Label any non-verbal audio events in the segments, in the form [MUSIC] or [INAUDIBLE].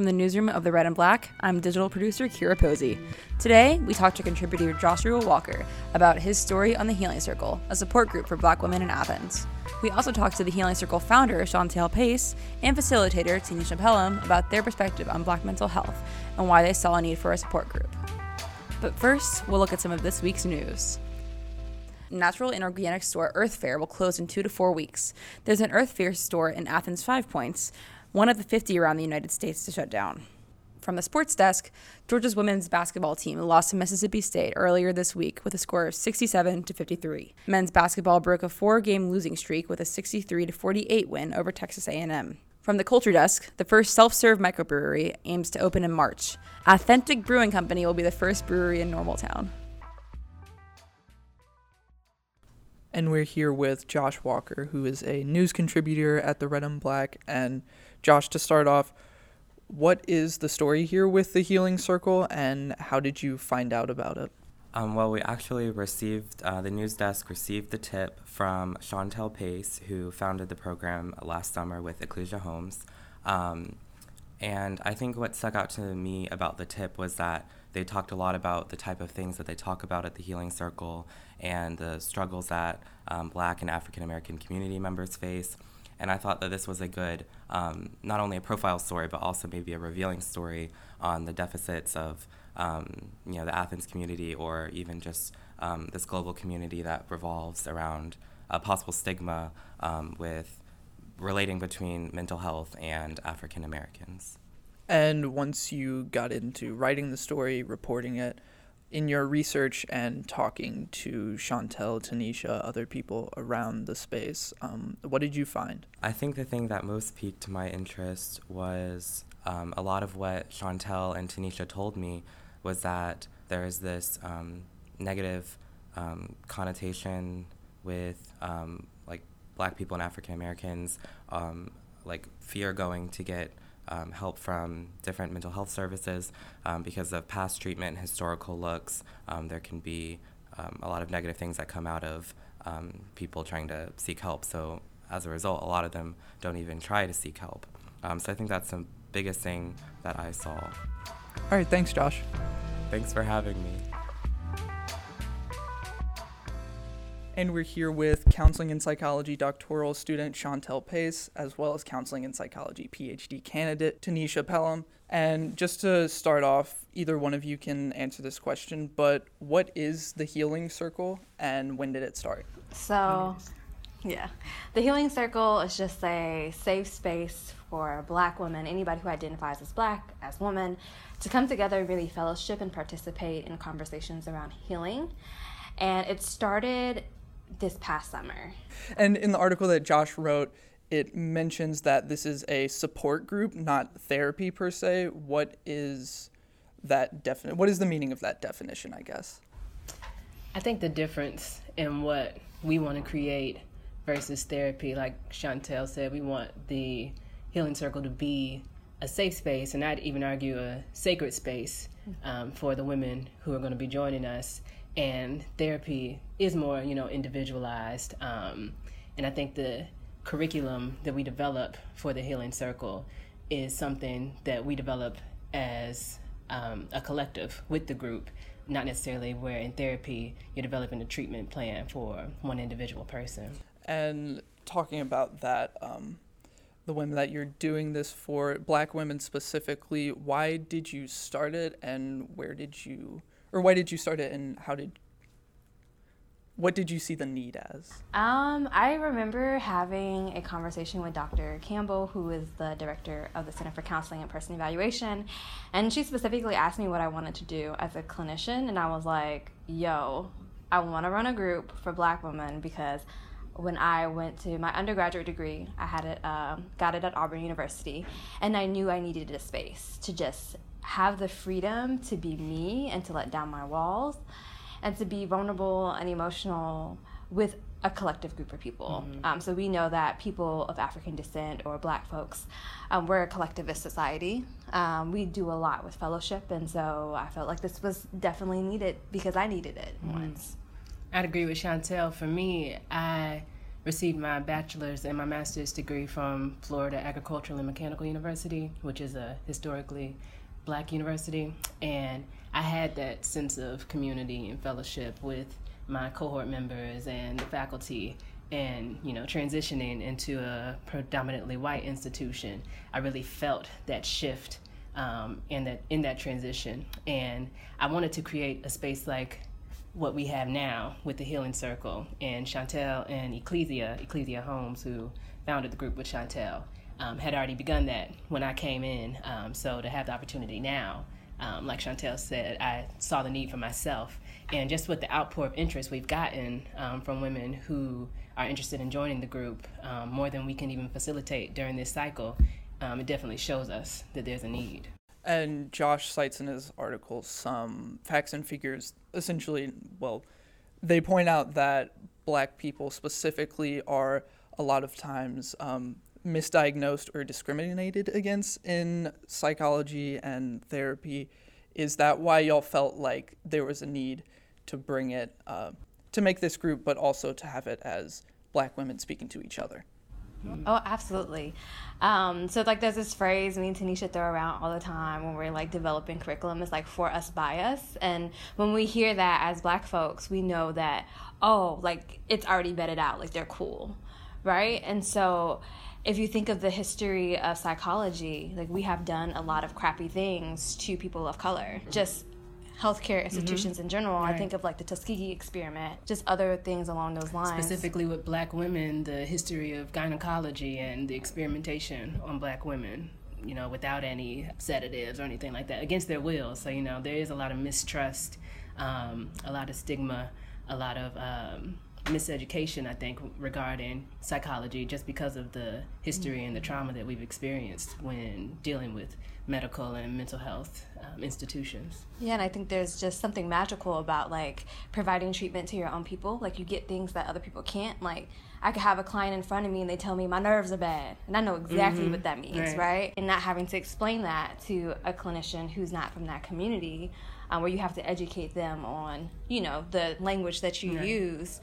from the newsroom of the Red and Black. I'm digital producer Kira Posey. Today, we talked to contributor Joshua Walker about his story on the Healing Circle, a support group for black women in Athens. We also talked to the Healing Circle founder, Shawntell Pace, and facilitator, Tanisha Pelham, about their perspective on black mental health and why they saw a need for a support group. But first, we'll look at some of this week's news natural and organic store Earth Fare will close in two to four weeks. There's an Earth Fare store in Athens Five Points, one of the 50 around the United States to shut down. From the sports desk, Georgia's women's basketball team lost to Mississippi State earlier this week with a score of 67 to 53. Men's basketball broke a four-game losing streak with a 63 to 48 win over Texas A&M. From the Culture Desk, the first self-serve microbrewery aims to open in March. Authentic Brewing Company will be the first brewery in Normaltown. And we're here with Josh Walker, who is a news contributor at the Red and Black. And Josh, to start off, what is the story here with the Healing Circle, and how did you find out about it? Um, well, we actually received, uh, the news desk received the tip from Shawntell Pace, who founded the program last summer with Ecclesia Homes. Um, and I think what stuck out to me about the tip was that they talked a lot about the type of things that they talk about at the Healing Circle and the struggles that um, Black and African American community members face. And I thought that this was a good, um, not only a profile story, but also maybe a revealing story on the deficits of, um, you know, the Athens community or even just um, this global community that revolves around a possible stigma um, with relating between mental health and African Americans. And once you got into writing the story, reporting it, in your research and talking to Shawntell, Tanisha, other people around the space, um, what did you find? I think the thing that most piqued my interest was um, a lot of what Shawntell and Tanisha told me was that there is this um, negative um, connotation with um, like black people and African Americans, um, like fear going to get um, help from different mental health services um, because of past treatment, historical looks. Um, there can be um, a lot of negative things that come out of um, people trying to seek help. So as a result, a lot of them don't even try to seek help. Um, so I think that's the biggest thing that I saw. All right, thanks, Josh. Thanks for having me. And we're here with counseling and psychology doctoral student Shawntell Pace, as well as counseling and psychology PhD candidate Tanisha Pelham. And just to start off, either one of you can answer this question, but what is the Healing Circle and when did it start? So, yeah, the Healing Circle is just a safe space for black women, anybody who identifies as black, as woman, to come together and really fellowship and participate in conversations around healing. And it started this past summer. And in the article that Josh wrote, it mentions that this is a support group, not therapy per se. What is that definite? What is the meaning of that definition? I guess. I think the difference in what we want to create versus therapy, like Shawntell said, we want the healing circle to be a safe space, and I'd even argue a sacred space um, for the women who are going to be joining us and therapy is more you know individualized. Um, and i think the curriculum that we develop for the healing circle is something that we develop as um, a collective with the group not necessarily where in therapy you're developing a treatment plan for one individual person. And talking about that um, the women that you're doing this for black women specifically why did you start it and where did you or why did you start it and how did what did you see the need as? Um, I remember having a conversation with Dr. Campbell, who is the director of the Center for Counseling and Person Evaluation, and she specifically asked me what I wanted to do as a clinician, and I was like, "Yo, I want to run a group for Black women because." When I went to my undergraduate degree, I had it, um, got it at Auburn University, and I knew I needed a space to just have the freedom to be me and to let down my walls and to be vulnerable and emotional with a collective group of people. Mm-hmm. Um, so we know that people of African descent or black folks, um, we're a collectivist society. Um, we do a lot with fellowship, and so I felt like this was definitely needed because I needed it mm-hmm. once. I'd agree with Shawntell. For me, I received my bachelor's and my master's degree from Florida Agricultural and Mechanical University, which is a historically black university. And I had that sense of community and fellowship with my cohort members and the faculty and you know transitioning into a predominantly white institution i really felt that shift um, in that in that transition and i wanted to create a space like what we have now with the healing circle and shawntell and ecclesia ecclesia holmes who founded the group with shawntell um, had already begun that when i came in um, so to have the opportunity now um, like shawntell said i saw the need for myself and just with the outpour of interest we've gotten um, from women who are interested in joining the group, um, more than we can even facilitate during this cycle, um, it definitely shows us that there's a need. And Josh cites in his article some facts and figures. Essentially, well, they point out that black people specifically are a lot of times um, misdiagnosed or discriminated against in psychology and therapy. Is that why y'all felt like there was a need to bring it, uh, to make this group, but also to have it as black women speaking to each other. Oh, absolutely. Um, so, like, there's this phrase me and Tanisha throw around all the time when we're like developing curriculum. It's like for us, by us. And when we hear that as black folks, we know that, oh, like it's already vetted out, like they're cool, right? And so, if you think of the history of psychology, like we have done a lot of crappy things to people of color. Just healthcare mm-hmm. institutions mm-hmm. in general. Right. I think of like the Tuskegee experiment, just other things along those lines. Specifically with black women, the history of gynecology and the experimentation on black women you know, without any sedatives or anything like that, against their will. So, you know, there is a lot of mistrust, um, a lot of stigma, a lot of um, miseducation, I think, regarding psychology just because of the history and the trauma that we've experienced when dealing with medical and mental health um, institutions. Yeah, and I think there's just something magical about like providing treatment to your own people. Like you get things that other people can't. Like I could have a client in front of me and they tell me my nerves are bad, and I know exactly mm-hmm. what that means, right. right? And not having to explain that to a clinician who's not from that community, um, where you have to educate them on, you know, the language that you right. use.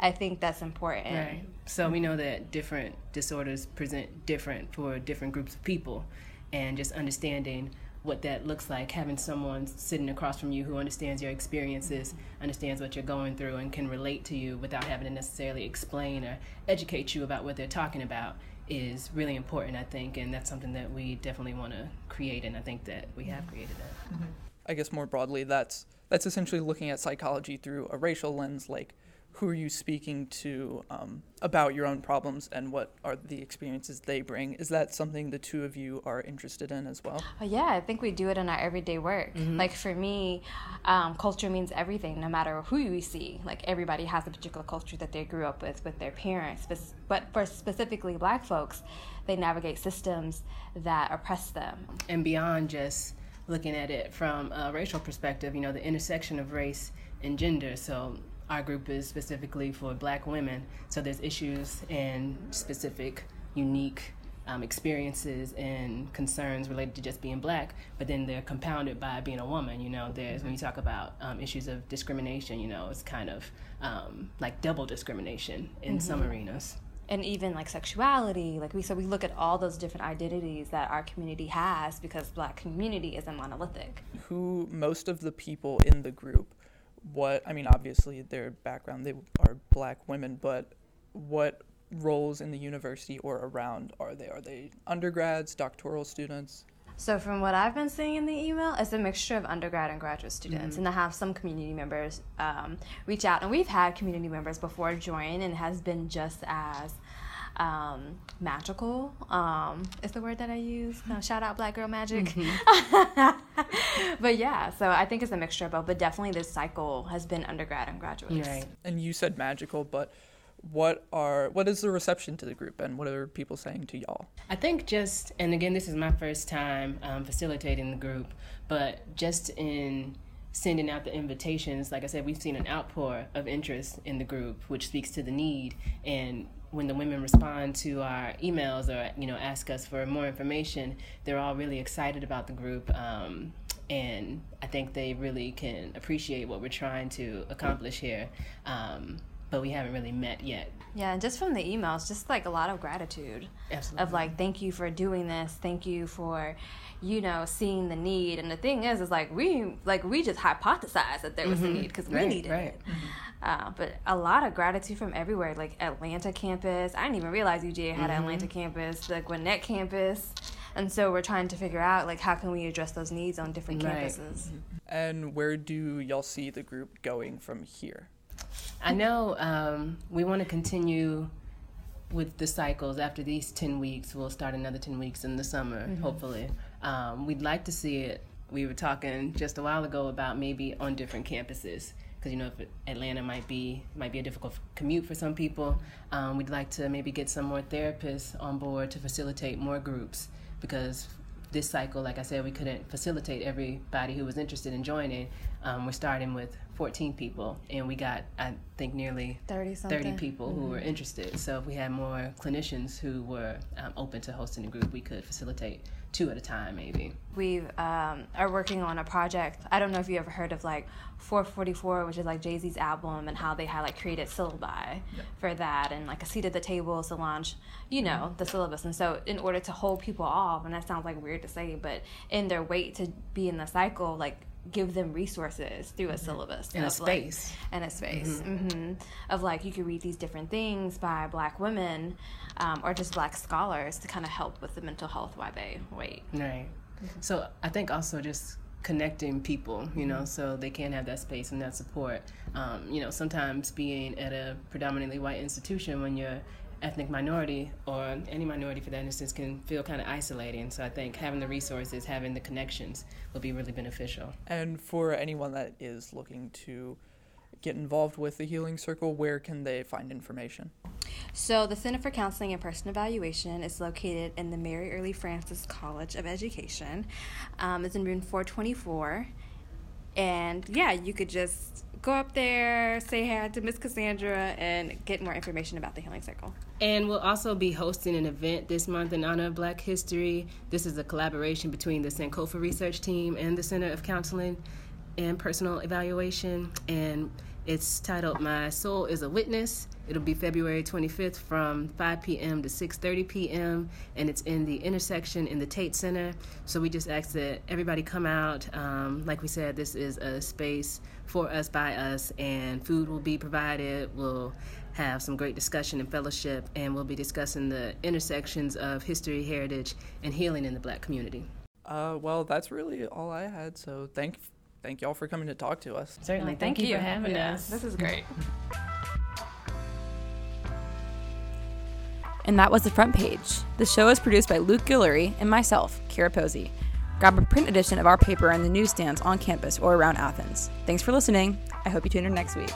I think that's important. Right. So we know that different disorders present different for different groups of people, and just understanding what that looks like having someone sitting across from you who understands your experiences understands what you're going through and can relate to you without having to necessarily explain or educate you about what they're talking about is really important i think and that's something that we definitely want to create and i think that we have created that mm-hmm. i guess more broadly that's that's essentially looking at psychology through a racial lens like who are you speaking to um, about your own problems and what are the experiences they bring? Is that something the two of you are interested in as well? Uh, yeah, I think we do it in our everyday work. Mm-hmm. Like for me, um, culture means everything, no matter who you see. Like everybody has a particular culture that they grew up with with their parents, but, but for specifically black folks, they navigate systems that oppress them. And beyond just looking at it from a racial perspective, you know, the intersection of race and gender. So our group is specifically for black women, so there's issues and specific, unique um, experiences and concerns related to just being black, but then they're compounded by being a woman. You know, there's when you talk about um, issues of discrimination, you know, it's kind of um, like double discrimination in mm-hmm. some arenas. And even like sexuality, like we so we look at all those different identities that our community has because black community isn't monolithic. Who most of the people in the group what I mean, obviously their background they are black women, but what roles in the university or around are they? Are they undergrads, doctoral students? So from what I've been seeing in the email, it's a mixture of undergrad and graduate students, mm-hmm. and I have some community members um, reach out, and we've had community members before join, and it has been just as um, magical um, is the word that I use. No, shout out Black Girl Magic. Mm-hmm. [LAUGHS] but yeah, so I think it's a mixture of both. But definitely this cycle has been undergrad and graduate. Right. And you said magical, but what are what is the reception to the group and what are people saying to y'all i think just and again this is my first time um, facilitating the group but just in sending out the invitations like i said we've seen an outpour of interest in the group which speaks to the need and when the women respond to our emails or you know ask us for more information, they're all really excited about the group. Um, and I think they really can appreciate what we're trying to accomplish here. Um, but we haven't really met yet. Yeah, and just from the emails, just like a lot of gratitude Absolutely. of like, thank you for doing this, thank you for, you know, seeing the need. And the thing is, is like we like we just hypothesized that there was a mm-hmm. need because we Right, needed right. it. Mm-hmm. Uh, but a lot of gratitude from everywhere, like Atlanta campus. I didn't even realize UGA had an Atlanta campus, the Gwinnett campus. And so we're trying to figure out like how can we address those needs on different Right. campuses. And where do y'all see the group going from here? I know um, we want to continue with the cycles. After these 10 weeks, we'll start another 10 weeks in the summer, hopefully. Um, we'd like to see it. We were talking just a while ago about maybe on different campuses. Because you know, if Atlanta might be might be a difficult commute for some people, um, we'd like to maybe get some more therapists on board to facilitate more groups. Because this cycle, like I said, we couldn't facilitate everybody who was interested in joining. Um, we're starting with 14 people, and we got, I think, nearly 30 something. 30 people who were interested. So if we had more clinicians who were um, open to hosting a group, we could facilitate two at a time, maybe. we um, are working on a project. I don't know if you ever heard of like 444, which is like Jay Z's album, and how they had like created syllabi for that, and like a seat at the table, Solange, you know, the syllabus. And so, in order to hold people off, and that sounds like weird to say, but in their wait to be in the cycle, like give them resources through a syllabus And a of, like- space. and a space. Hmm of like you could read these different things by black women um, or just black scholars to kind of help with the mental health while they wait. Right. So I think also just connecting people, you know, so they can have that space and that support. Um, you know, sometimes being at a predominantly white institution when you're ethnic minority or any minority for that instance can feel kind of isolating. So I think having the resources, having the connections will be really beneficial. And for anyone that is looking to get involved with the Healing Circle, where can they find information? So, the Center for Counseling and Person Evaluation is located in the Mary Early Frances College of Education. Um, it's in room 424. And yeah, you could just go up there, say hi to Miss Cassandra, and get more information about the Healing Circle. And we'll also be hosting an event this month in honor of Black History. This is a collaboration between the Sankofa Research Team and the Center of Counseling and Personal Evaluation. And it's titled My Soul is a Witness. It'll be February 25th from 5 p.m. to 6:30 p.m. and it's in the intersection in the Tate Center. So we just ask that everybody come out. Um, like we said, this is a space for us by us, and food will be provided. We'll have some great discussion and fellowship, and we'll be discussing the intersections of history, heritage, and healing in the Black community. Uh, well, that's really all I had. So thank thank y'all for coming to talk to us. Certainly, thank, you for having Yeah, us. This is great. [LAUGHS] And that was the front page. The show is produced by Luke Guillory and myself, Kira Posey. Grab a print edition of our paper in the newsstands on campus or around Athens. Thanks for listening. I hope you tune in next week.